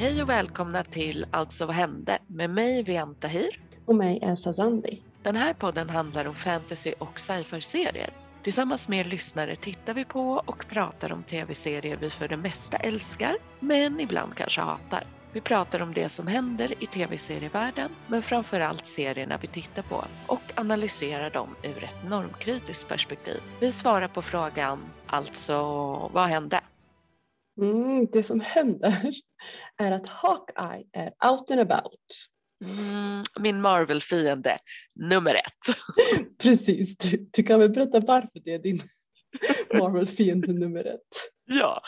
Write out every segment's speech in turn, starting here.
Hej och välkomna till Alltså vad hände med mig Vian Tahir. Och mig Elsa Zandi. Den här podden handlar om fantasy och sci-fi-serier. Tillsammans med lyssnare tittar vi på och pratar om tv-serier vi för det mesta älskar, men ibland kanske hatar. Vi pratar om det som händer i tv-serievärlden, men framförallt serierna vi tittar på och analyserar dem ur ett normkritiskt perspektiv. Vi svarar på frågan, alltså vad hände? Mm, det som händer är att Hawkeye är out and about. Mm, min Marvel-fiende nummer ett. Precis, du, du kan väl berätta varför det är din Marvel-fiende nummer ett. Ja,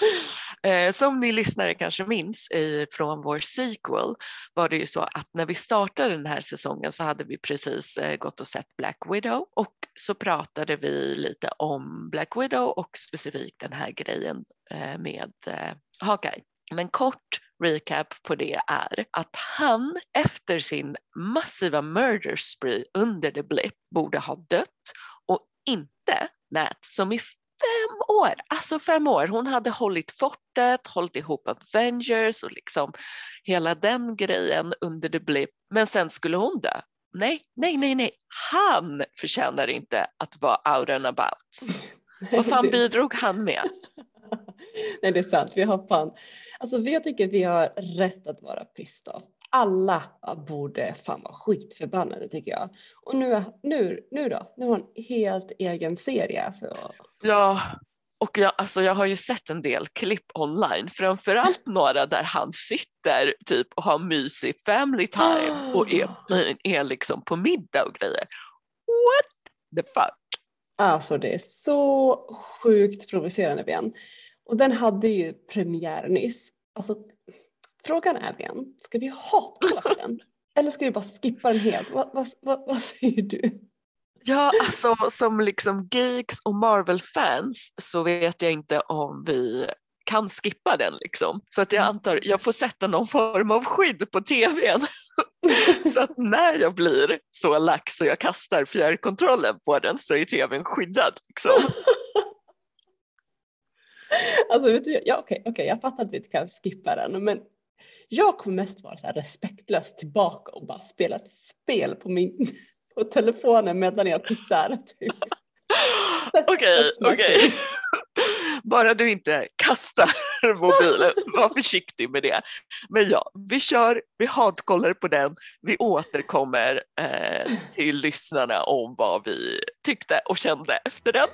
eh, som ni lyssnare kanske minns i, från vår sequel var det ju så att när vi startade den här säsongen så hade vi precis eh, gått och sett Black Widow och så pratade vi lite om Black Widow och specifikt den här grejen eh, med eh, Hawkeye. Men kort recap på det är att han efter sin massiva murder spree under The Blip borde ha dött och inte Nat som i fem år, alltså fem år. Hon hade hållit fortet, hållit ihop Avengers och liksom hela den grejen under The Blip. Men sen skulle hon dö. Nej, nej, nej, nej. Han förtjänar inte att vara out and about. Vad fan bidrog han med? Nej det är sant, vi har fan, alltså vi tycker vi har rätt att vara pissed off. Alla borde fan vara skitförbannade tycker jag. Och nu, nu, nu då, nu har hon helt egen serie. Så. Ja, och jag, alltså jag har ju sett en del klipp online, framförallt några där han sitter typ och har mysig family time och är, är liksom på middag och grejer. What the fuck? Alltså det är så sjukt provocerande Ben. Och den hade ju premiär nyss. Alltså, frågan är Ben, ska vi hatkolla på den? Eller ska vi bara skippa den helt? Vad, vad, vad, vad säger du? Ja, alltså som liksom geeks och Marvel-fans så vet jag inte om vi kan skippa den liksom. Så att jag antar, jag får sätta någon form av skydd på tvn. så att när jag blir så lack så jag kastar fjärrkontrollen på den så är tvn skyddad. Liksom. alltså vet du, ja, okej, okej, jag fattar att vi inte kan skippa den men jag kommer mest vara så här respektlös tillbaka och bara spela ett spel på min på telefonen medan jag tittar. Typ. Okej, okej. Bara du inte kastar mobilen, var försiktig med det. Men ja, vi kör, vi hatkollar på den, vi återkommer eh, till lyssnarna om vad vi tyckte och kände efter den.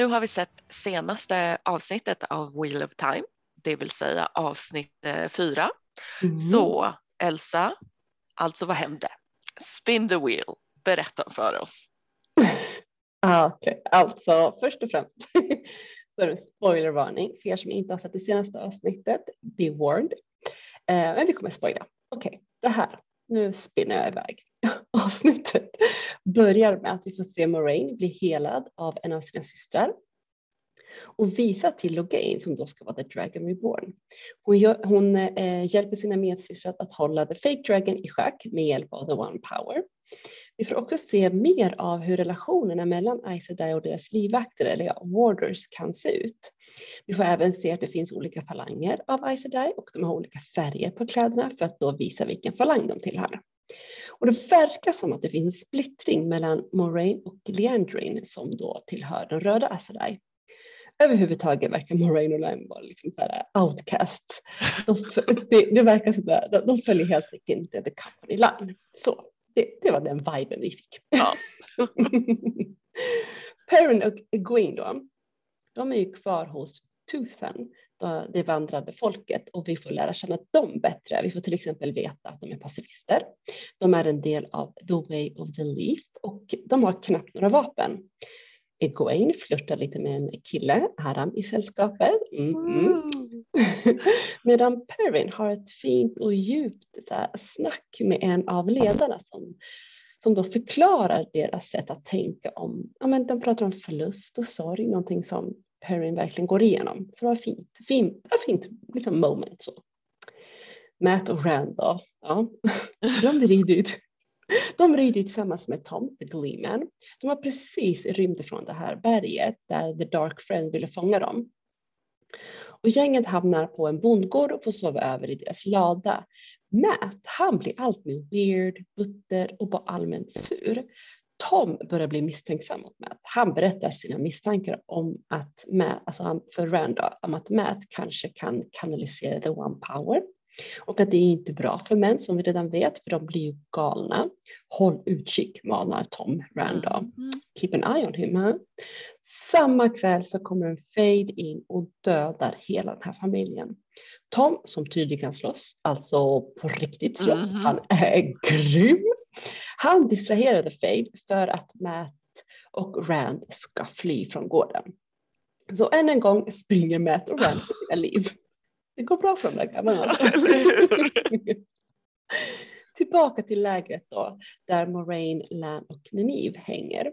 Nu har vi sett senaste avsnittet av Wheel of Time, det vill säga avsnitt eh, fyra. Mm. Så Elsa, alltså vad hände? Spin the wheel, berätta för oss. ah, okay. Alltså först och främst så är det en spoilervarning för er som inte har sett det senaste avsnittet. Be warned. Eh, men vi kommer spoila. Okej, okay. det här, nu spinner jag iväg. Avsnittet börjar med att vi får se Moraine bli helad av en av sina systrar och visa till Logain som då ska vara The Dragon Reborn. Hon, gör, hon eh, hjälper sina medsystrar att hålla The Fake Dragon i schack med hjälp av The One Power. Vi får också se mer av hur relationerna mellan Aes Sedai och deras livvakter, eller ja, warders, kan se ut. Vi får även se att det finns olika falanger av Aes Sedai och de har olika färger på kläderna för att då visa vilken falang de tillhör. Och det verkar som att det finns en splittring mellan Moraine och Leandrin som då tillhör den röda Aes Sedai överhuvudtaget verkar Moraine och Lime vara liksom så här outcasts. De, det, det verkar så där, de följer helt enkelt inte the company line. Så det, det var den viben vi fick. Ja. Perrin och Egwene då, de är ju kvar hos Tusen, det eh, vandrade folket och vi får lära känna dem bättre. Vi får till exempel veta att de är pacifister. De är en del av The Way of the Leaf och de har knappt några vapen. Egwene flörtar lite med en kille, Haram i sällskapet. Mm -hmm. Medan Perrin har ett fint och djupt så här, snack med en av ledarna som, som då förklarar deras sätt att tänka om, ja men de pratar om förlust och sorg, någonting som Perrin verkligen går igenom. Så det var fint, fint, fint liksom moment så. Matt och Rand då, ja, de vridigt. De rider tillsammans med Tom, the Gleeman. De har precis rymt från det här berget där The Dark Friend ville fånga dem. Och gänget hamnar på en bondgård och får sova över i deras lada. Matt, han blir allt mer weird, butter och bara allmänt sur. Tom börjar bli misstänksam mot Matt. Han berättar sina misstankar om att Matt, alltså för Randall, om att Matt kanske kan kanalisera the one power och att det är inte bra för män som vi redan vet för de blir ju galna. Håll utkik manar Tom Randall. Mm. Keep an eye on him. Huh? Samma kväll så kommer en Fade in och dödar hela den här familjen. Tom som tydligen slåss, alltså på riktigt slåss, mm. han är grym. Han distraherade Fade för att Matt och Rand ska fly från gården. Så än en gång springer Matt och Rand för sina liv. Det går bra för de där grabbarna. Tillbaka till lägret då, där Moraine, Lan och Nenive hänger.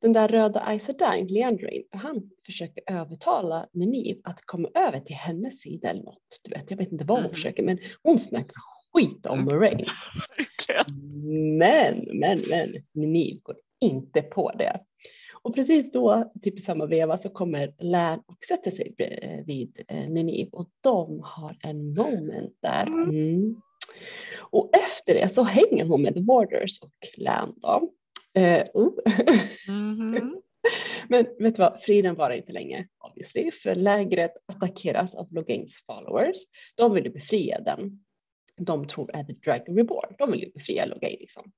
Den där röda Aes Leandrine, han försöker övertala Nenive att komma över till hennes sida eller något. Du vet, jag vet inte vad hon mm. försöker, men hon snackar skit om Moraine. men, men, men, Nenive går inte på det. Och precis då, typ i samma veva, så kommer Län och sätter sig vid eh, Ninive och de har en moment där. Mm. mm. Och efter det så hänger hon med The Warders och Län då. Uh, uh. Mm -hmm. Men vet du vad, friden varar inte länge obviously, för lägret attackeras av Logains followers. De vill befria den. De tror är The Dragon Reborn. De vill ju befria Logain liksom.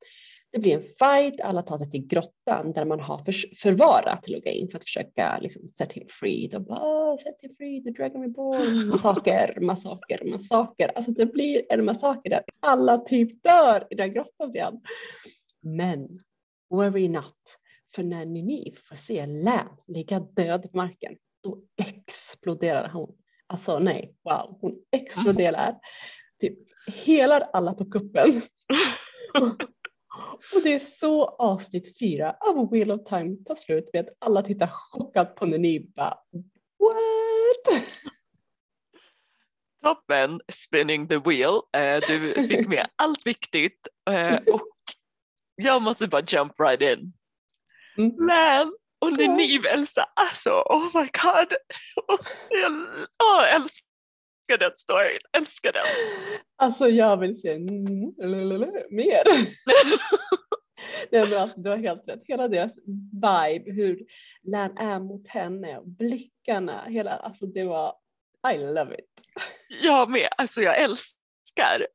Det blir en fight, alla tar sig till grottan där man har för, förvarat Logain för att försöka liksom, set him free. De bara set him free, the dragon reborn, massaker, massaker, massaker. Alltså det blir en massaker där alla typ dör i den grottan igen. Men worry not, för när Nini får se Lam ligga död på marken, då exploderar hon. Alltså nej, wow, hon exploderar. Typ helar alla på kuppen. Och det är så avsnitt fyra av Wheel of Time tar slut med att alla tittar chockat på Neniba. What? Toppen, spinning the wheel. Eh, du fick med allt viktigt eh, och jag måste bara jump right in. Mm. Län och Nenive Elsa, alltså oh my god. Jag, oh, älskar älskar den storyn, älskar den. Alltså jag vill se mer. Nej men alltså du har helt rätt, hela deras vibe, hur Lan är mot henne, blickarna, hela, alltså det var, I love it. Jag med, alltså jag älskar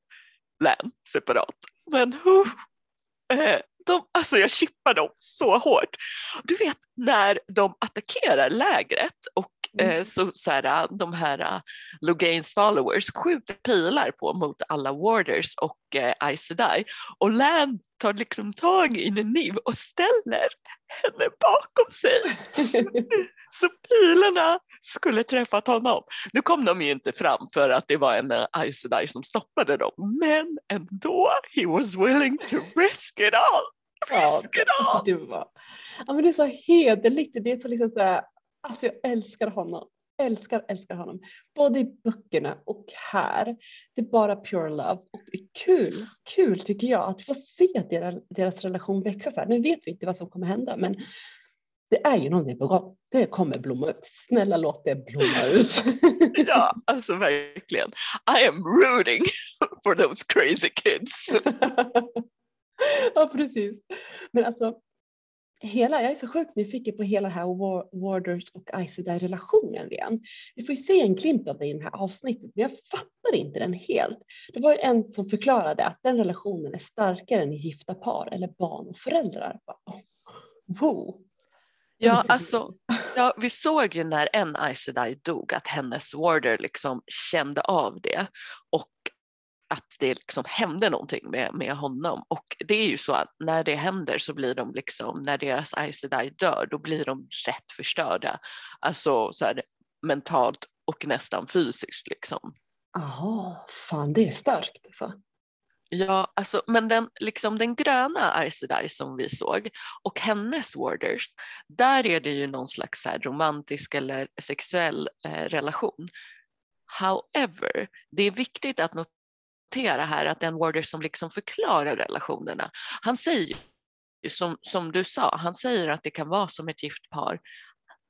Lan separat. Men uh, de, alltså jag chippar dem så hårt. Du vet när de attackerar lägret och mm. eh, så, så här, de här uh, Logains followers skjuter pilar på mot alla warders och eh, Aes Sedai och Lan tar liksom tag i Niniv och ställer henne bakom sig. så pilarna skulle träffat honom. Nu kom de ju inte fram för att det var en uh, Aes Sedai som stoppade dem men ändå, he was willing to risk it all. Ja, du var. Ja, men det är så hederligt. Det är så liksom så här, alltså jag älskar honom. Älskar, älskar honom. Både i böckerna och här. Det är bara pure love. Och kul, kul tycker jag att få se deras, deras relation växa så här. Nu vet vi inte vad som kommer hända men det är ju någonting på gång. Det kommer blomma ut. Snälla låt det blomma ut. ja, alltså verkligen. I am rooting for those crazy kids. ja, precis. Men alltså, hela, jag är så sjukt nyfiken på hela här Warders och Isidai-relationen igen. Vi får ju se en glimt av det i det här avsnittet, men jag fattar inte den helt. Det var ju en som förklarade att den relationen är starkare än i gifta par eller barn och föräldrar. Wow. Ja, alltså, ja, vi såg ju när en Aes dog att hennes warder liksom kände av det och att det liksom hände någonting med, med honom och det är ju så att när det händer så blir de liksom, när deras Aes Sedai dör då blir de rätt förstörda, alltså så här, mentalt och nästan fysiskt liksom. Jaha, fan det är starkt alltså. Ja, alltså, men den, liksom den gröna Aes Sedai som vi såg och hennes warders, där är det ju någon slags här romantisk eller sexuell eh, relation. However, det är viktigt att notera här att den Warder som liksom förklarar relationerna, han säger som, som du sa, han säger att det kan vara som ett gift par,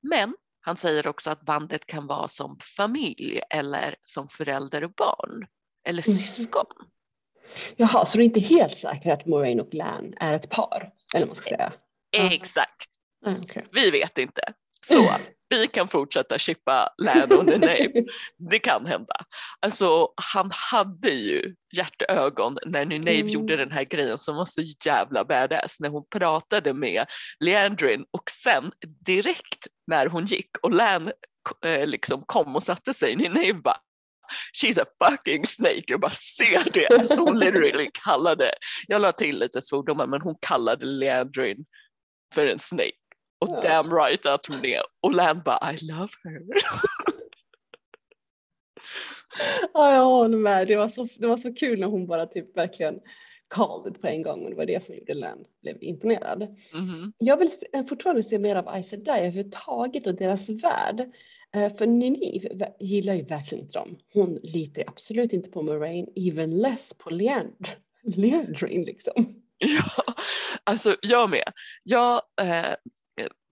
men han säger också att bandet kan vara som familj eller som förälder och barn eller Mm. syskon. Jaha, så du är inte helt säker att Moraine och Lan är ett par? Eller man ska säga. Ja. Exakt, Ah, okej. vi vet inte. Så vi kan fortsätta chippa Lan och Nene. Det kan hända. Alltså han hade ju hjärtögon när Nynaeve Mm. gjorde den här grejen som var så jävla badass när hon pratade med Leandrin och sen direkt när hon gick och Lan eh, liksom kom och satte sig, Nynaeve bara She's a fucking snake, jag bara ser det. Alltså hon literally kallade, jag la till lite svordomar men hon kallade Leandrin för en snake. Och Ja. damn right att hon är. Och Lan bara I love her. Ja, jag håller med. Det var, så, det var så kul när hon bara typ verkligen called it på en gång och det var det som gjorde Lan blev imponerad. Mhm. Jag vill eh, fortfarande se mer av Aes Sedai överhuvudtaget och deras värld. Eh, För vä- gillar ju verkligen inte dem. Hon litar absolut inte på Moraine, even less på Leandr. Leandrin liksom. Ja, alltså jag med. Jag eh,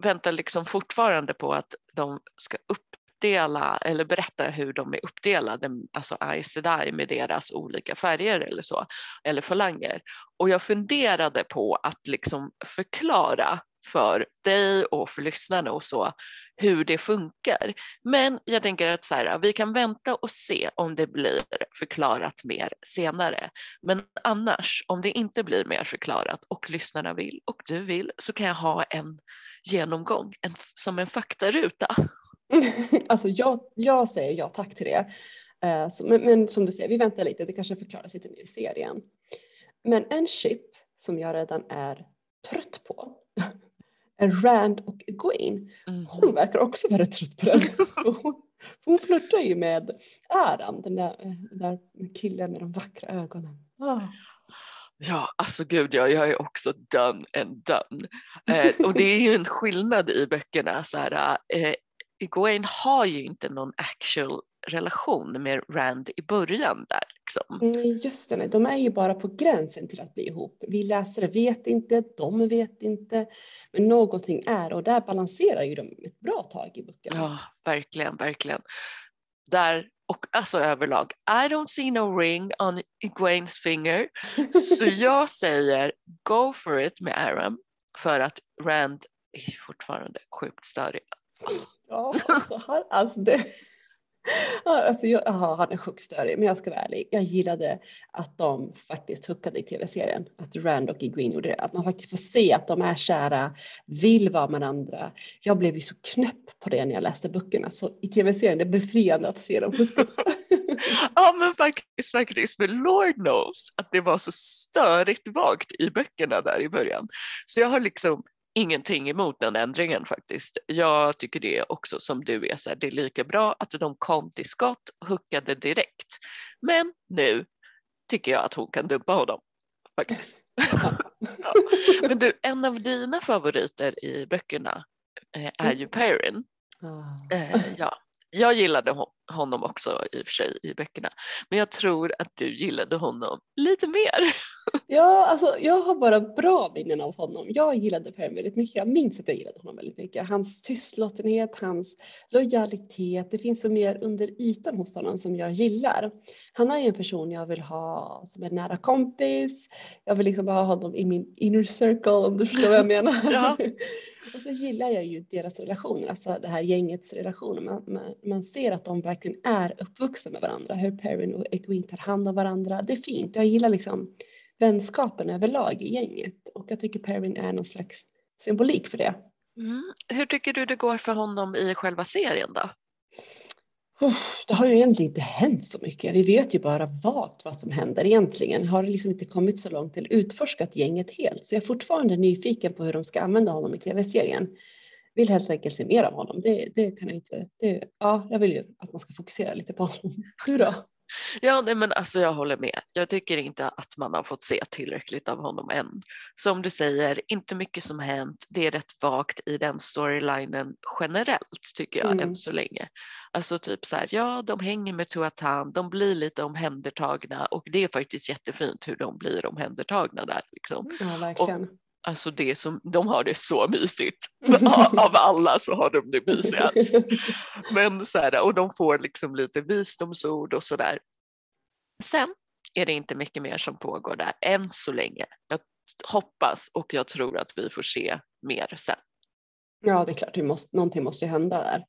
väntar liksom fortfarande på att de ska uppdela eller berätta hur de är uppdelade, alltså Aes Sedai med deras olika färger eller så, eller falanger. Och jag funderade på att liksom förklara för dig och för lyssnarna och så hur det funkar. Men jag tänker att så här, vi kan vänta och se om det blir förklarat mer senare. Men annars, om det inte blir mer förklarat och lyssnarna vill och du vill så kan jag ha en genomgång en, som en faktaruta. alltså jag, jag säger ja tack till det. Eh, så, men, men som du säger, vi väntar lite, det kanske förklaras lite mer i serien. Men en chip som jag redan är trött på är Rand och Egwene. Mm. Hon verkar också vara trött på den. Hon, hon flörtar ju med Aram, den där, den där killen med de vackra ögonen. Ah. Ja, alltså gud, ja, jag är också done and done. Eh, och det är ju en skillnad i böckerna. Så här, eh, Egwene har ju inte någon actual relation med Rand i början där. Liksom. Mm, Just det, de är ju bara på gränsen till att bli ihop. Vi läsare vet inte, de vet inte, men någonting är och där balanserar ju de ett bra tag i böckerna. Ja, verkligen, verkligen. Där, och alltså överlag, I don't see no ring on Egwenes finger. Så jag säger go for it med Aram för att Rand är fortfarande sjukt störig. Ja, alltså, han, alltså det. Alltså jag, aha, han är sjukt störig, men jag ska vara ärlig. Jag gillade att de faktiskt hookade i tv-serien. Att Rand och Iguin gjorde det. Att man faktiskt får se att de är kära, vill vara med andra. Jag blev ju så knäpp på det när jag läste böckerna. Så i tv-serien är det befriande att se dem hooka. Ja men faktiskt, faktiskt, men Lord knows att det var så störigt vagt i böckerna där i början. Så jag har liksom ingenting emot den ändringen faktiskt. Jag tycker det också som du är, så här, det är lika bra att de kom till skott och hookade direkt. Men nu tycker jag att hon kan dumpa honom faktiskt. Ja. Men du, en av dina favoriter i böckerna eh, är ju Perrin. Ah. Eh, ja, jag gillade hon- honom också i och för sig i böckerna, men jag tror att du gillade honom lite mer. Ja, alltså jag har bara bra minnen av honom. Jag gillade Per väldigt mycket. Jag minns att jag gillade honom väldigt mycket. Hans tystlåtenhet, hans lojalitet. Det finns så mer under ytan hos honom som jag gillar. Han är ju en person jag vill ha som en nära kompis. Jag vill liksom ha honom i min inner circle om du förstår vad jag menar. Ja. Och så gillar jag ju deras relationer, alltså det här gängets relationer. Man, man, man ser att de verkligen är uppvuxna med varandra. Hur Perrin och Egwene tar hand om varandra. Det är fint. Jag gillar liksom vänskapen överlag i gänget och jag tycker Perrin är någon slags symbolik för det. Mm. Hur tycker du det går för honom i själva serien då? Det har ju egentligen inte hänt så mycket. Vi vet ju bara vagt vad som händer egentligen. Har det liksom inte kommit så långt till utforskat gänget helt. Så jag är fortfarande nyfiken på hur de ska använda honom i tv-serien. Vill helt enkelt se mer av honom. Det, det kan jag inte. Det, ja, jag vill ju att man ska fokusera lite på honom. Du då? Ja, nej, men alltså jag håller med. Jag tycker inte att man har fått se tillräckligt av honom än. Som du säger, inte mycket som hänt. Det är rätt vagt i den storylinen generellt tycker jag Mm. än så länge. Alltså typ så här, ja, de hänger med Tuatan, de blir lite omhändertagna och det är faktiskt jättefint hur de blir omhändertagna där. Liksom. Ja, verkligen. Alltså det som, de har det så mysigt. Av alla så har de det mysigast. Men så här, och de får liksom lite visdomsord och sådär. Sen är det inte mycket mer som pågår där än så länge. Jag hoppas och jag tror att vi får se mer sen. Ja, det är klart, det måste, någonting måste ju hända där.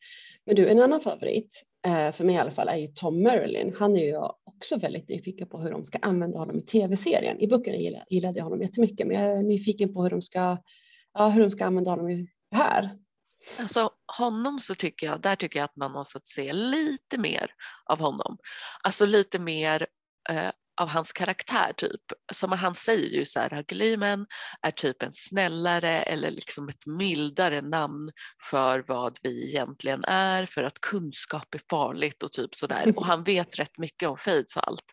Men du, en annan favorit, Eh, för mig i alla fall, är ju Tom Merlin. Han är ju också väldigt nyfiken på hur de ska använda honom i tv-serien. I böckerna gillade, gillade jag honom jättemycket, men jag är nyfiken på hur de ska, ja, hur de ska använda honom i, här. Alltså honom så tycker jag, där tycker jag att man har fått se lite mer av honom. Alltså lite mer eh, av hans karaktär typ. Som han säger ju så här, Gleeman är typ en snällare eller liksom ett mildare namn för vad vi egentligen är, för att kunskap är farligt och typ sådär. Och han vet rätt mycket om Fades och allt.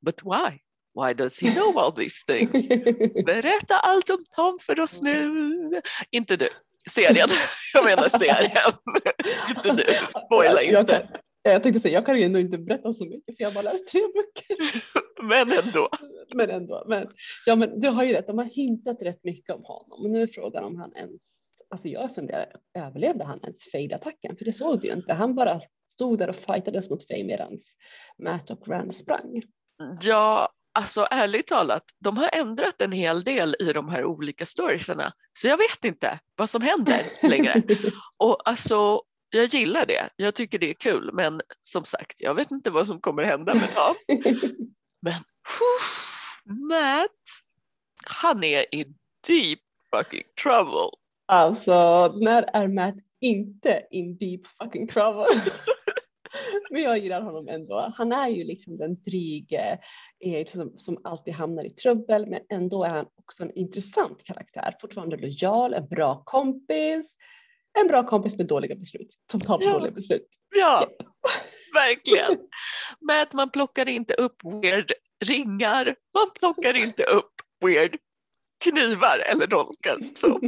But why? Why does he know all these things? Berätta allt om Tom för oss nu. Inte du, serien. Jag menar serien. inte du, spoila Jag inte. kan- Jag tänkte säga, jag kan ju ändå inte berätta så mycket för jag har bara läst tre böcker. Men ändå. Men ändå. Men, ja, men du har ju rätt, de har hintat rätt mycket om honom. Och nu är frågan om han ens, alltså jag funderar, överlevde han ens Fade-attacken? För det såg vi ju inte. Han bara stod där och fightades mot Faye medan Matt och Rand sprang. Ja, alltså ärligt talat, de har ändrat en hel del i de här olika storiesarna. Så jag vet inte vad som händer längre. Och alltså, jag gillar det. Jag tycker det är kul. Men som sagt, jag vet inte vad som kommer hända med Tom. Men Matt, han är i deep fucking trouble. Alltså, när är Matt inte in deep fucking trouble? Men jag gillar honom ändå. Han är ju liksom den dryge eh, som, som alltid hamnar i trubbel, men ändå är han också en intressant karaktär. Fortfarande lojal, en bra kompis. En bra kompis med dåliga beslut, som tar Ja. dåliga beslut. Ja, verkligen. Matt, man plockar inte upp weird ringar. Man plockar inte upp weird knivar eller dolkar. Så.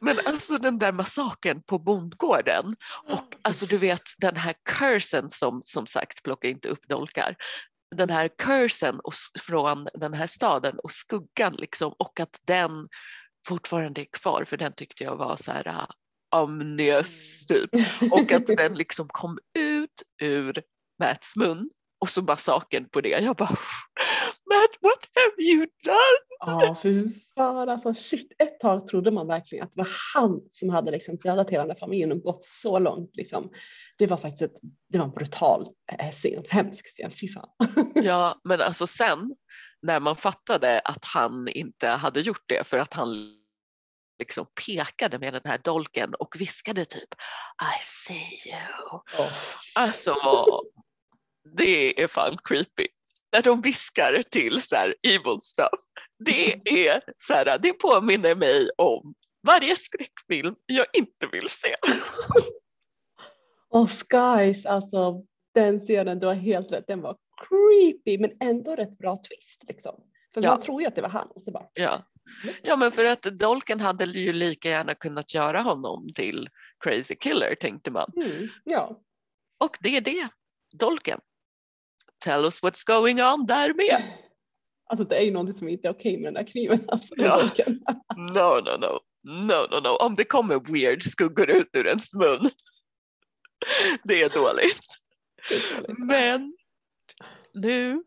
Men alltså den där massakern på bondgården och alltså du vet den här cursen som som sagt plocka inte upp dolkar. Den här cursen och, från den här staden och skuggan liksom och att den fortfarande är kvar för den tyckte jag var så här omnius typ och att den liksom kom ut ur Mats mun och så massakern på det. Jag bara Matt what have you done? Ja, för fan alltså shit. Ett tag trodde man verkligen att det var han som hade liksom dödat hela den där familjen och gått så långt liksom. Det var faktiskt ett, det var en brutal eh, scen, hemsk scen, fy fan. Ja, men alltså sen när man fattade att han inte hade gjort det för att han liksom pekade med den här dolken och viskade typ I see you. Alltså, det är fan creepy. När de viskar till så här evil stuff. Det är så här, det påminner mig om varje skräckfilm jag inte vill se. Och Skies, alltså den scenen, du har helt rätt, den var creepy men ändå rätt bra twist liksom. För Ja. man tror ju att det var han och så bara, Ja. Ja, men för att dolken hade ju lika gärna kunnat göra honom till crazy killer tänkte man. mm, ja. Och det är det, dolken. Tell us what's going on där med. Alltså det är ju någonting som inte är okej med den där kniven. Alltså, Ja. dolken. No, no, no. No, no, no. Om det kommer weird skuggor ut ur ens mun. Det är dåligt. Men nu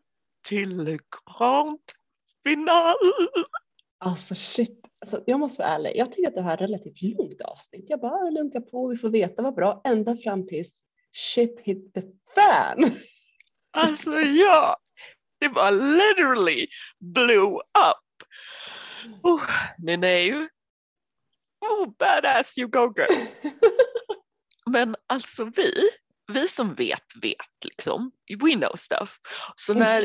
till grand final. Alltså shit, alltså, jag måste vara ärlig. Jag tycker att det här är ett relativt långt avsnitt. Jag bara lunkar på, vi får veta vad bra ända fram tills shit hit the fan. Alltså ja, det var literally blew up. Oh, den är ju oh, badass you go girl. Men alltså vi, vi som vet vet liksom, we know stuff. Så när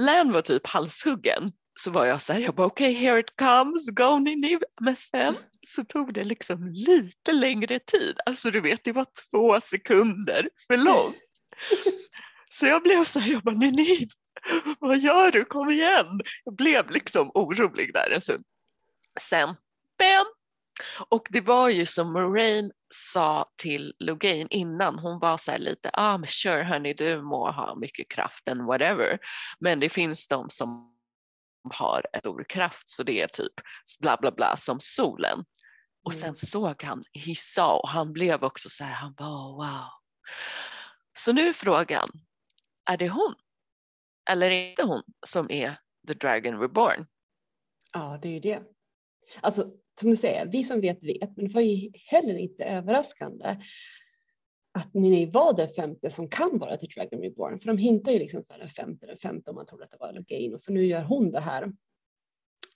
Lan var typ halshuggen så var jag så här, jag bara okej here it comes, go Nini. Men sen så tog det liksom lite längre tid. Alltså du vet det var två sekunder för långt. Så jag blev så här, jag bara Nineve, vad gör du? Kom igen! Jag blev liksom orolig där en stund. Sen, bam! Och det var ju som Moraine sa till Logain innan, hon var så här lite, ah men sure hörni du må ha mycket kraft and whatever, men det finns de som har en stor kraft så det är typ bla bla bla som solen. Och sen mm. såg han hissa och han blev också så här, han bara wow. Så nu är frågan, är det hon? Eller är det inte hon som är the dragon reborn? Ja, det är ju det. Alltså som du säger, vi som vet vet, men det var ju heller inte överraskande att Nini var det femte som kan vara The Dragon Reborn, för de hintar ju liksom så här den femte, den femte om man trodde att det var Logain och så nu gör hon det här.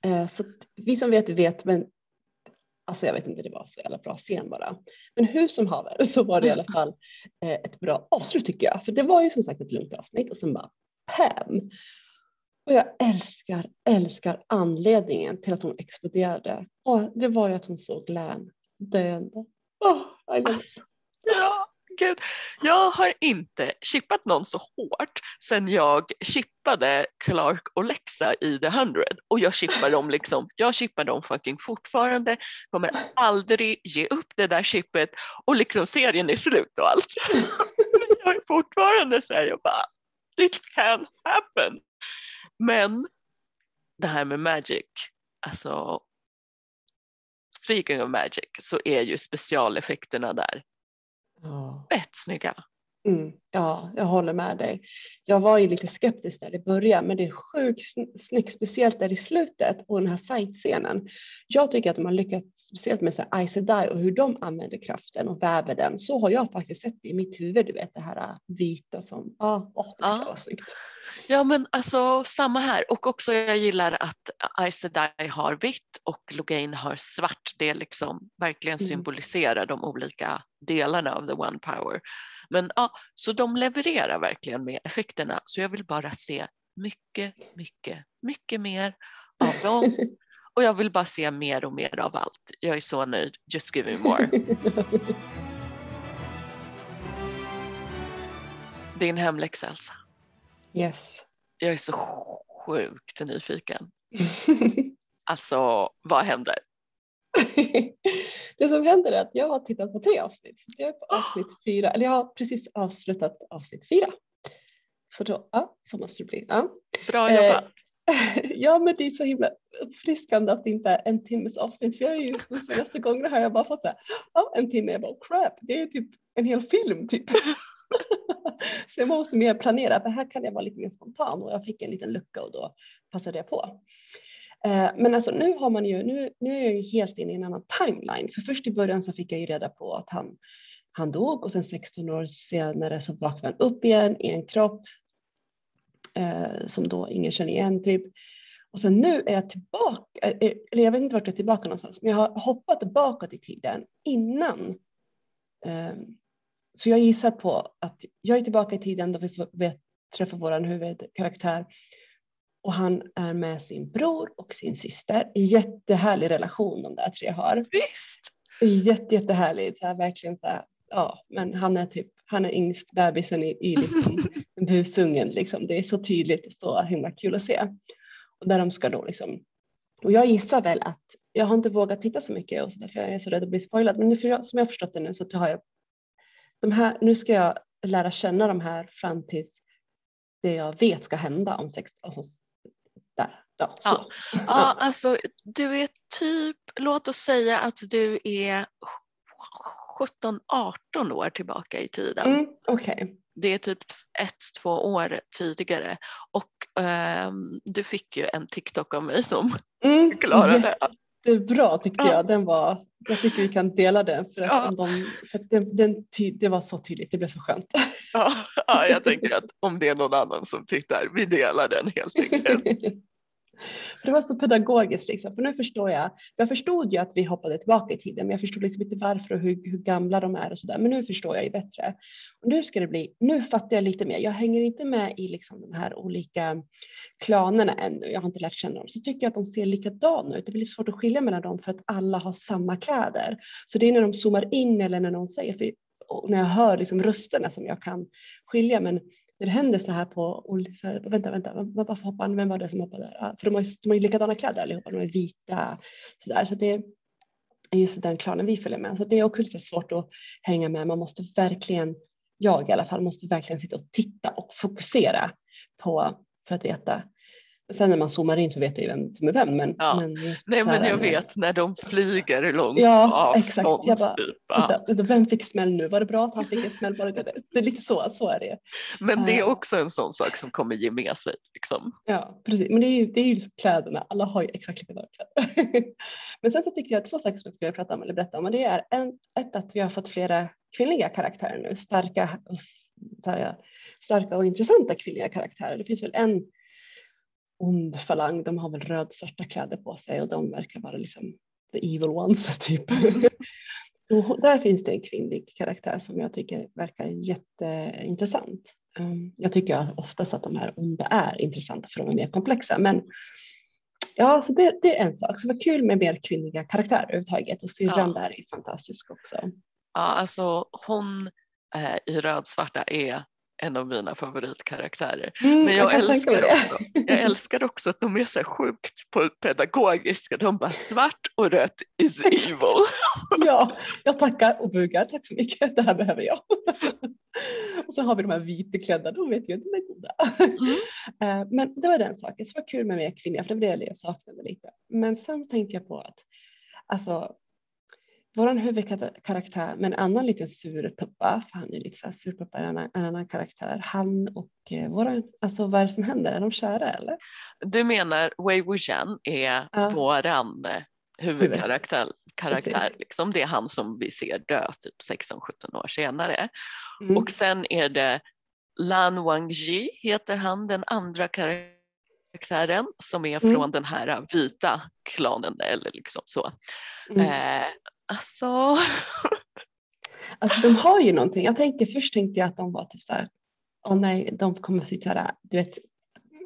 Eh, så vi som vet vet, men alltså jag vet inte, det var så jävla bra scen bara. Men hur som haver så var det i alla fall eh, ett bra avslut tycker jag, för det var ju som sagt ett lugnt avsnitt och sen bara Pam. Och jag älskar, älskar anledningen till att hon exploderade. Och det var ju att hon såg Län döende. Oh, alltså, ja, gud. Jag har inte chippat någon så hårt sedan jag chippade Clark och Lexa i The 100 och jag chippar dem liksom, jag chippar dem fucking fortfarande, kommer aldrig ge upp det där chippet och liksom serien är slut och allt. jag är fortfarande så här, jag bara, it can happen. Men det här med magic, alltså speaking of magic så är ju specialeffekterna där ja. fett snygga. Mm, ja, jag håller med dig. Jag var ju lite skeptisk där i början, men det är sjukt snyggt, speciellt där i slutet och den här fight-scenen. Jag tycker att de har lyckats speciellt med så här, Ice Die och hur de använder kraften och väver den. Så har jag faktiskt sett det i mitt huvud, du vet det här äh, vita som, ah, oh, det ja, var snyggt. Ja, men alltså samma här och också jag gillar att Ice Die har vitt och Logain har svart. Det liksom verkligen mm. symboliserar de olika delarna av the one power. Men ja, så de levererar verkligen med effekterna så jag vill bara se mycket, mycket, mycket mer av dem och jag vill bara se mer och mer av allt. Jag är så nöjd. Just give me more. Din hemläxa Elsa. Yes. Jag är så sjukt nyfiken. alltså, vad händer? det som händer är att jag har tittat på tre avsnitt. Så jag är på avsnitt fyra, eller jag har precis avslutat avsnitt fyra. Så då, ja, så måste det bli. Ja. Bra jobbat. Eh, ja, men det är så himla uppfriskande att det inte är en timmes avsnitt. För jag är ju de senaste gångerna har jag bara fått så här, ja, en timme, jag bara crap, det är typ en hel film typ. så jag måste mer planera, för här kan jag vara lite mer spontan och jag fick en liten lucka och då passade jag på. Eh, men alltså nu har man ju, nu, nu är jag ju helt inne i en annan timeline. För först i början så fick jag ju reda på att han, han dog och sen 16 år senare så vaknade han upp igen i en kropp eh, som då ingen känner igen typ. Och sen nu är jag tillbaka, eh, eh, eller jag vet inte vart jag är tillbaka någonstans, men jag har hoppat bakåt i tiden innan. Eh, så jag gissar på att jag är tillbaka i tiden då vi får träffa vår huvudkaraktär och han är med sin bror och sin syster. Jättehärlig relation de där tre har. Visst! Jätte, jättehärligt. Så här, verkligen så här, ja, men han är typ, han är yngst bebisen i, i liksom, busungen liksom. Det är så tydligt, så himla kul att se. Och där de ska då liksom, och jag gissar väl att, jag har inte vågat titta så mycket och så därför är jag så rädd att bli spoilad, men som jag har förstått det nu så har jag, de här, nu ska jag lära känna de här fram tills det jag vet ska hända om sex, alltså där. Ja, så. Ja. ja, alltså du är typ, låt oss säga att du är 17-18 år tillbaka i tiden. Mm, okay. Det är typ ett, två år tidigare och um, du fick ju en TikTok av mig som mm, förklarade. Jättebra tyckte ja. jag, den var, jag tycker vi kan dela den för att, ja. de, för att den, den ty, det var så tydligt, det blev så skönt. Ja, ja, jag tänker att om det är någon annan som tittar, vi delar den helt enkelt. För det var så pedagogiskt liksom, för nu förstår jag. Jag förstod ju att vi hoppade tillbaka i tiden, men jag förstod liksom inte varför och hur, hur gamla de är och så där. Men nu förstår jag ju bättre. Och nu ska det bli, nu fattar jag lite mer. Jag hänger inte med i liksom de här olika klanerna ännu. Jag har inte lärt känna dem. Så tycker jag att de ser likadana ut. Det blir svårt att skilja mellan dem för att alla har samma kläder. Så det är när de zoomar in eller när någon säger, för när jag hör liksom rösterna som jag kan skilja. Men det händer så här på olika, vänta, vänta, varför hoppade han? vem var det som hoppade där? Ah, för de har ju, de har ju likadana kläder allihopa, de är vita sådär, så det är just den klanen vi följer med. Så det är också lite svårt att hänga med, man måste verkligen, jag i alla fall, måste verkligen sitta och titta och fokusera på för att veta Sen när man zoomar in så vet jag ju vem som är vem. Men, ja. men Nej men jag vet när de flyger långt ja, exakt. Jag bara, typ. ja. Vem fick smäll nu? Var det bra att han fick en smäll? Var det, det? det är lite så, så är det. Men det är också en sån sak som kommer ge med sig. Liksom. Ja precis, men det är ju, det är ju kläderna, alla har ju exakt likadana kläder. men sen så tycker jag två saker som jag skulle prata om eller berätta om och det är en, ett att vi har fått flera kvinnliga karaktärer nu, starka, här, starka och intressanta kvinnliga karaktärer. Det finns väl en ond falang. De har väl rödsvarta kläder på sig och de verkar vara liksom the evil ones typ. och där finns det en kvinnlig karaktär som jag tycker verkar jätteintressant. Um, jag tycker oftast att de här onda är intressanta för de är mer komplexa men ja, så det, det är en sak som var kul med mer kvinnliga karaktärer överhuvudtaget och syrran ja. där är fantastisk också. Ja, alltså hon eh, i rödsvarta är en av mina favoritkaraktärer. Mm, Men jag, jag älskar, också, jag älskar också att de är så sjukt pedagogiska. De bara svart och rött is evil. ja, jag tackar och bugar. Tack så mycket, det här behöver jag. och så har vi de här vitklädda, de vet ju att de är goda. Mm. Eh, men det var den saken, så var kul med mer kvinnor, för det var det jag saknade lite. Men sen tänkte jag på att alltså, vår huvudkaraktär med en annan liten surpuppa, för han är lite så här surpuppa, en en annan karaktär, han och eh, våran, alltså vad är det som händer, är de kära eller? Du menar Wei Wuxian är ja. våran eh, huvudkaraktär, karaktär, liksom. det är han som vi ser dö typ 16-17 år senare. Mm. Och sen är det Lan Wangji heter han, den andra karaktären som är mm. från den här vita klanen eller liksom så. Mm. Eh, Alltså. alltså de har ju någonting. Jag tänkte först tänkte jag att de var typ så här. Åh oh nej, de kommer att så här, du vet,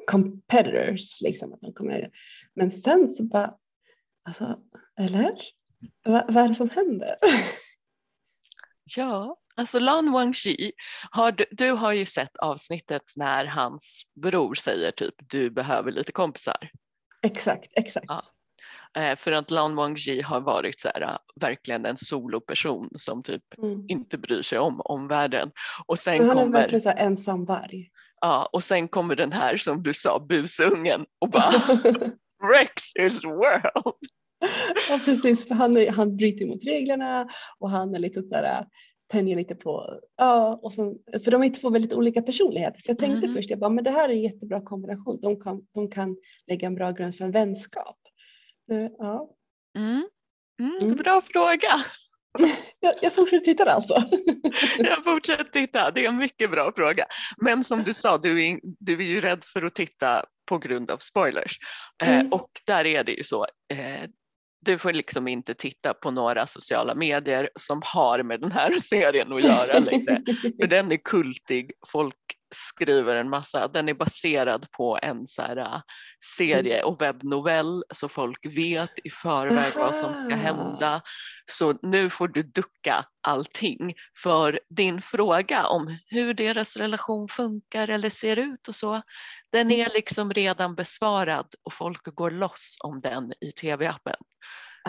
competitors liksom. Att de kommer, men sen så bara, alltså, eller? Va, vad är det som händer? Ja, alltså Lan Wangxi, har du, du har ju sett avsnittet när hans bror säger typ du behöver lite kompisar. Exakt, exakt. Ja. Eh, för att Lan Wangji har varit så här, verkligen en soloperson som typ mm. inte bryr sig om omvärlden. Och sen han kommer, är verkligen så här ensam varg. Ja, och sen kommer den här som du sa, busungen och bara wrecks his world. Ja precis, för han, är, han bryter mot reglerna och han är lite så här tänjer lite på, ja, och sen, för de är två väldigt olika personligheter. Så jag tänkte mm. först, jag bara, men det här är en jättebra kombination. De kan, de kan lägga en bra grund för en vänskap. Eh, ja. Mm. Mm, mm. bra fråga. Jag, jag fortsätter titta alltså. jag fortsätter titta, det är en mycket bra fråga. Men som du sa, du är, du är ju rädd för att titta på grund av spoilers. Eh, mm. Eh, och där är det ju så, eh, du får liksom inte titta på några sociala medier som har med den här serien att göra längre. för den är kultig, folk skriver en massa, den är baserad på en så här, äh, serie mm. och webbnovell så folk vet i förväg vad som ska hända. Så nu får du ducka allting för din fråga om hur deras relation funkar eller ser ut och så, den är mm. liksom redan besvarad och folk går loss om den i tv-appen.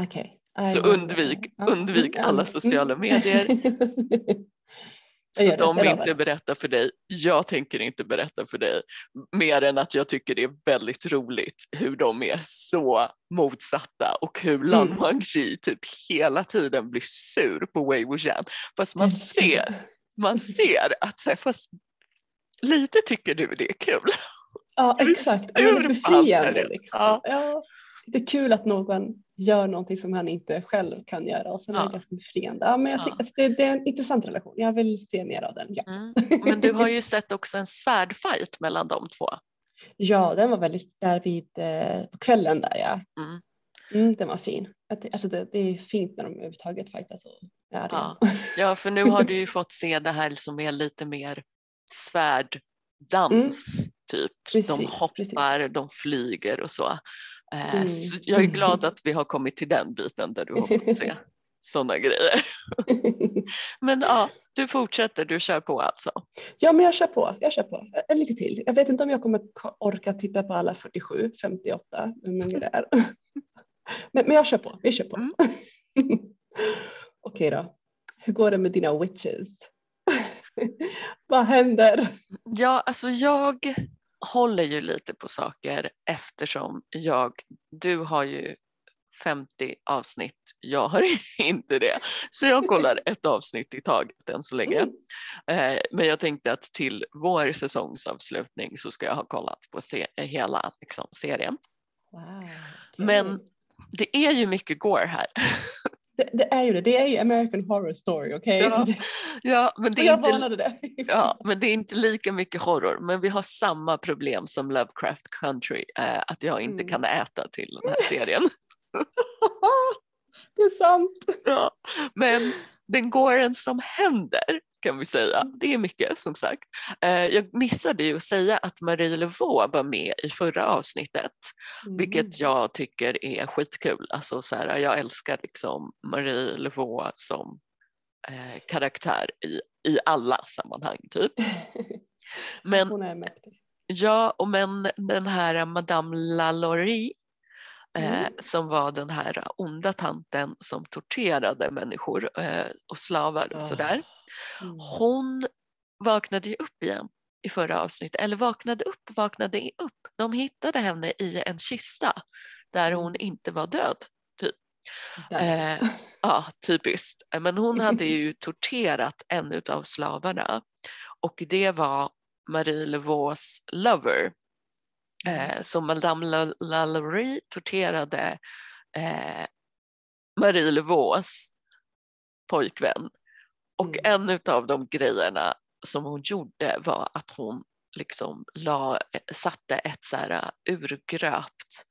Okay. Så undvik, undvik alla sociala medier. Så de vill inte berätta för dig, jag tänker inte berätta för dig mer än att jag tycker det är väldigt roligt hur de är så motsatta och hur Lan mm. Wangji typ hela tiden blir sur på Wei Wuxian. Fast man ser, man ser att fast lite tycker du det är kul. Ja exakt, det är befriande. Liksom. Ja. ja. Det är kul att någon gör någonting som han inte själv kan göra och sen ja. är det ganska befriande. Ja, men jag tycker ja. att det, det, är en intressant relation. Jag vill se mer av den. Ja. Mm. Men du har ju sett också en svärdfight mellan de två. Ja, den var väldigt där vid eh, på kvällen där ja. Mm. Mm, den var fin. Alltså det, det, är fint när de överhuvudtaget fightas. Och är ja. ja, för nu har du ju fått se det här som är lite mer svärddans mm. typ. Precis, de hoppar, precis. de flyger och så. Eh, mm. Jag är glad att vi har kommit till den biten där du har fått se. sådana grejer. Men ja, du fortsätter, du kör på alltså. Ja, men jag kör på. Jag kör på. Eh, Lite till. Jag vet inte om jag kommer orka titta på alla 47, 58, hur många det är. Men, men jag kör på. Vi kör på. Mm. Okej då. Hur går det med dina witches? Vad händer? Ja, alltså jag håller ju lite på saker eftersom jag, du har ju 50 avsnitt, jag har inte det. Så jag kollar ett avsnitt i taget än så länge. Mm. Eh, men jag tänkte att till vår säsongsavslutning så ska jag ha kollat på se- hela liksom, serien. Wow. Men det är ju mycket gore här. det, det är ju det. Det är ju American Horror Story, okej? Ja, Så det- Ja, men det är jag inte det. Ja, men det är inte lika mycket horror. Men vi har samma problem som Lovecraft Country, eh, att jag inte Mm. kan äta till den här serien. det är sant. ja. Men den gåren som händer kan vi säga, det är mycket som sagt. Eh, jag missade ju att säga att Marie Laveau var med i förra avsnittet, vilket jag tycker är skitkul. Alltså, så här, jag älskar liksom Marie Laveau som eh, karaktär i, i alla sammanhang typ. Men Hon är mäktig. Ja, och men den här Madame Lalaurie eh, Mm. som var den här onda tanten som torterade människor eh, och slavar och Ah. sådär. Mm. Hon vaknade ju upp igen i förra avsnittet, eller vaknade upp, vaknade upp. De hittade henne i en kista där hon inte var död. Där. Eh, ja, typiskt. Eh, Men hon hade ju torterat en av slavarna och det var Marie Laveaux lover. Eh, så Madame La- Lalaurie torterade eh, Marie Laveaux pojkvän. Och Mm. en av de grejerna som hon gjorde var att hon liksom la, satte ett så här urgröpt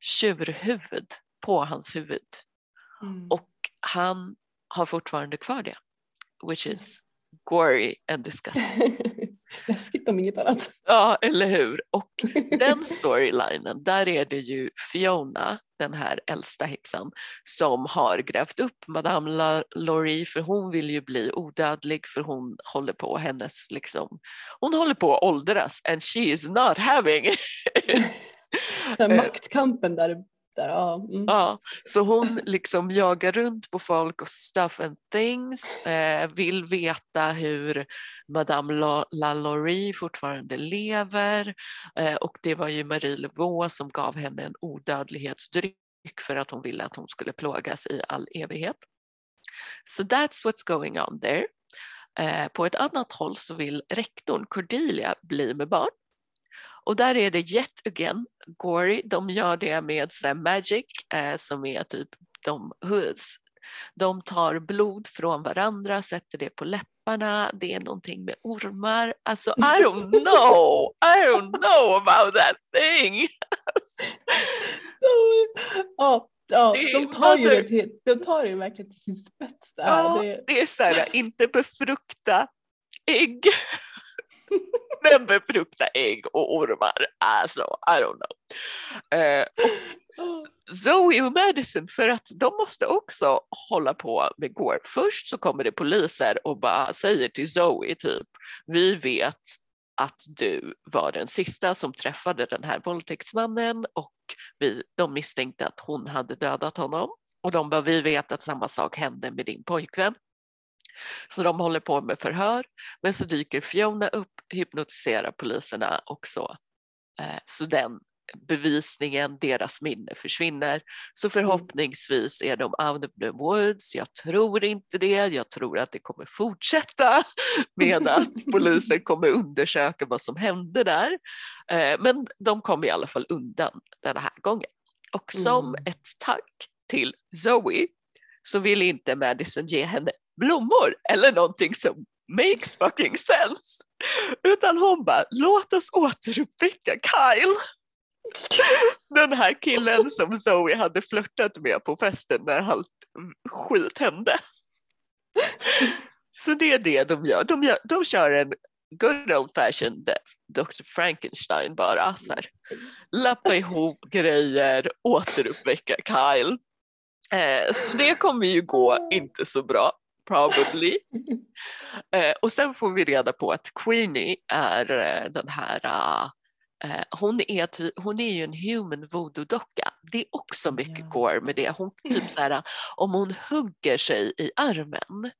tjurhuvud på hans huvud. Mm. Och han har fortfarande kvar det. Which is gory and disgusting. Läskigt om inget annat. Ja, eller hur? Och den storylinen, där är det ju Fiona, den här äldsta häxan, som har grävt upp Madame La- Laurie för hon vill ju bli odödlig för hon håller på hennes liksom, hon håller på att åldras and she is not having Den Eh. maktkampen där. där ja. Mm. Ja, så hon liksom jagar runt på folk och stuff and things, eh, vill veta hur Madame Lalaurie fortfarande lever eh, och det var ju Marie Levaux som gav henne en odödlighetsdryck för att hon ville att hon skulle plågas i all evighet. So that's what's going on there. Eh, på ett annat håll så vill rektorn Cordelia bli med barn. Och där är det yet again gory. De gör det med så magic eh, som är typ de hoods. De tar blod från varandra, sätter det på läpparna. Det är någonting med ormar. Alltså I don't know. I don't know about that thing. Ja, ja, de tar ju det till, de tar ju verkligen till sin spets. Det här. Ja, det är så här, inte befrukta ägg. Men befrukta ägg och ormar. Alltså, I don't know. Eh, Zoe och Madison för att de måste också hålla på med Gore. Först så kommer det poliser och bara säger till Zoe typ vi vet att du var den sista som träffade den här våldtäktsmannen och vi, de misstänkte att hon hade dödat honom och de bara vi vet att samma sak hände med din pojkvän. Så de håller på med förhör men så dyker Fiona upp, hypnotiserar poliserna och så. Eh, så den bevisningen, deras minne försvinner. Så förhoppningsvis är de out of the woods. Jag tror inte det. Jag tror att det kommer fortsätta med att polisen kommer undersöka vad som hände där. Eh, Men de kom i alla fall undan den här gången. Och som Mm. ett tack till Zoe så vill inte Madison ge henne blommor eller någonting som makes fucking sense. Utan hon bara, låt oss återuppväcka Kyle. Den här killen som Zoe hade flörtat med på festen när allt skit hände. Så det är det de gör. De, gör, de kör en good old fashioned Dr. Frankenstein bara. Så här. Lappa ihop grejer, återuppväcka Kyle. Eh, så det kommer ju gå inte så bra, probably. Eh, och sen får vi reda på att Queenie är eh, den här eh, hon är, ty, hon är ju en human voodoo-docka. Det är också mycket ja. gore med det. Hon, typ så här, om hon hugger sig i armen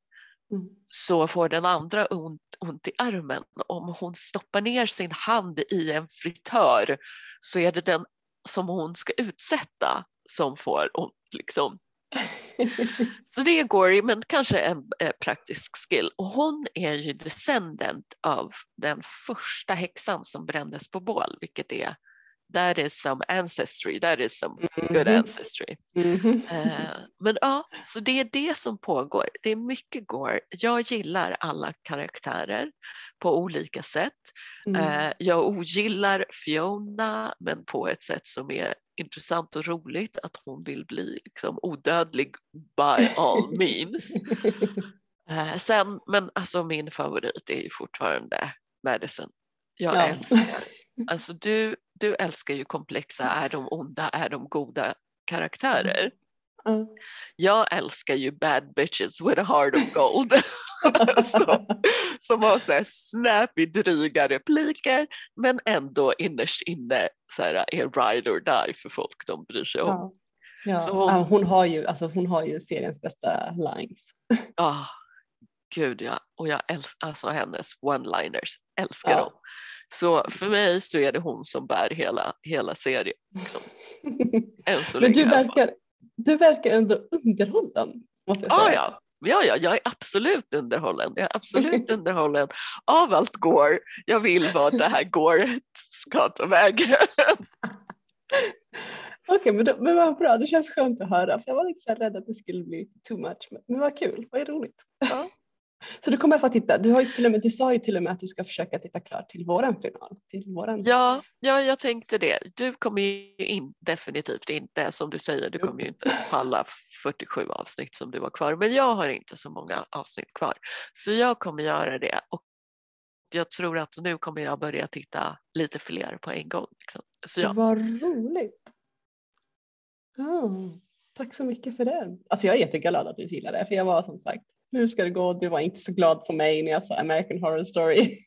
mm. så får den andra ont, ont i armen. Om hon stoppar ner sin hand i en fritör så är det den som hon ska utsätta som får ont. Liksom. Så det går ju, men kanske en eh, praktisk skill. Och hon är ju descendent av den första häxan som brändes på bål, vilket är that is some ancestry, that is some good ancestry. Mm-hmm. Uh, men ja, så det är det som pågår. Det är mycket går. Jag gillar alla karaktärer på olika sätt. Mm. Uh, jag ogillar Fiona men på ett sätt som är intressant och roligt att hon vill bli liksom odödlig by all means. uh, sen, men alltså min favorit är ju fortfarande Madison. Jag ja. älskar, alltså du, du älskar ju komplexa, är de onda, är de goda karaktärer. Mm. Jag älskar ju bad bitches with a heart of gold. som, som har så här snappy, dryga repliker men ändå innerst inne så här, är ride or die för folk de bryr sig om. Ja. Ja. Hon, hon, har ju, alltså, hon har ju seriens bästa lines. Ja, oh, gud ja. Och jag älskar alltså hennes one-liners, älskar ja. dem. Så för mig så är det hon som bär hela, hela serien. Liksom. Men du verkar, du verkar ändå underhållen. Måste jag säga. Ah, ja. Ja, ja, jag är absolut underhållen. Jag är absolut underhållen av allt går. Jag vill vad det här går ska ta vägen. Okej, okay, men, då, men vad bra. Det känns skönt att höra. För jag var lite rädd att det skulle bli too much. Men, men vad kul, vad roligt. Ja. Så du kommer att få titta. Du, har till och med, du sa ju till och med att du ska försöka titta klart till våran final. Till våran... Ja, ja, jag tänkte det. Du kommer ju in, definitivt inte, som du säger, du kommer ju inte palla 47 avsnitt som du har kvar. Men jag har inte så många avsnitt kvar. Så jag kommer göra det. Och jag tror att nu kommer jag börja titta lite fler på en gång. Liksom. Så ja. Vad roligt. Oh, tack så mycket för det. Alltså jag är jätteglad att du gillar det, för jag var som sagt hur ska det gå? Du var inte så glad på mig när jag sa American Horror Story.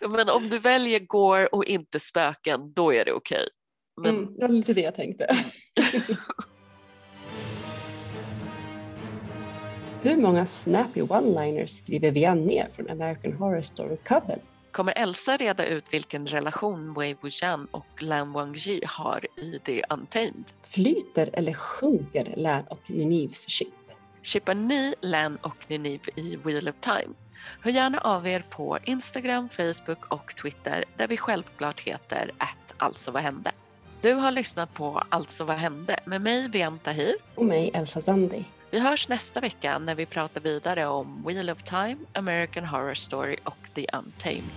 Men om du väljer Gore och inte spöken, då är det okej. Okay. Men... Mm, det var lite det jag tänkte. Hur många snappy one-liners skriver vi ner från American Horror Story Coven? Kommer Elsa reda ut vilken relation Wei Wuxian och Lan Wangji har i The Untamed? Flyter eller sjunker Lan och Ninives ship? Chippar ni Len och Nineve i Wheel of Time? Hör gärna av er på Instagram, Facebook och Twitter där vi självklart heter att alltså vad hände. Du har lyssnat på Alltså vad hände med mig Vian Tahir och mig Elsa Zandi. Vi hörs nästa vecka när vi pratar vidare om Wheel of Time, American Horror Story och The Untamed.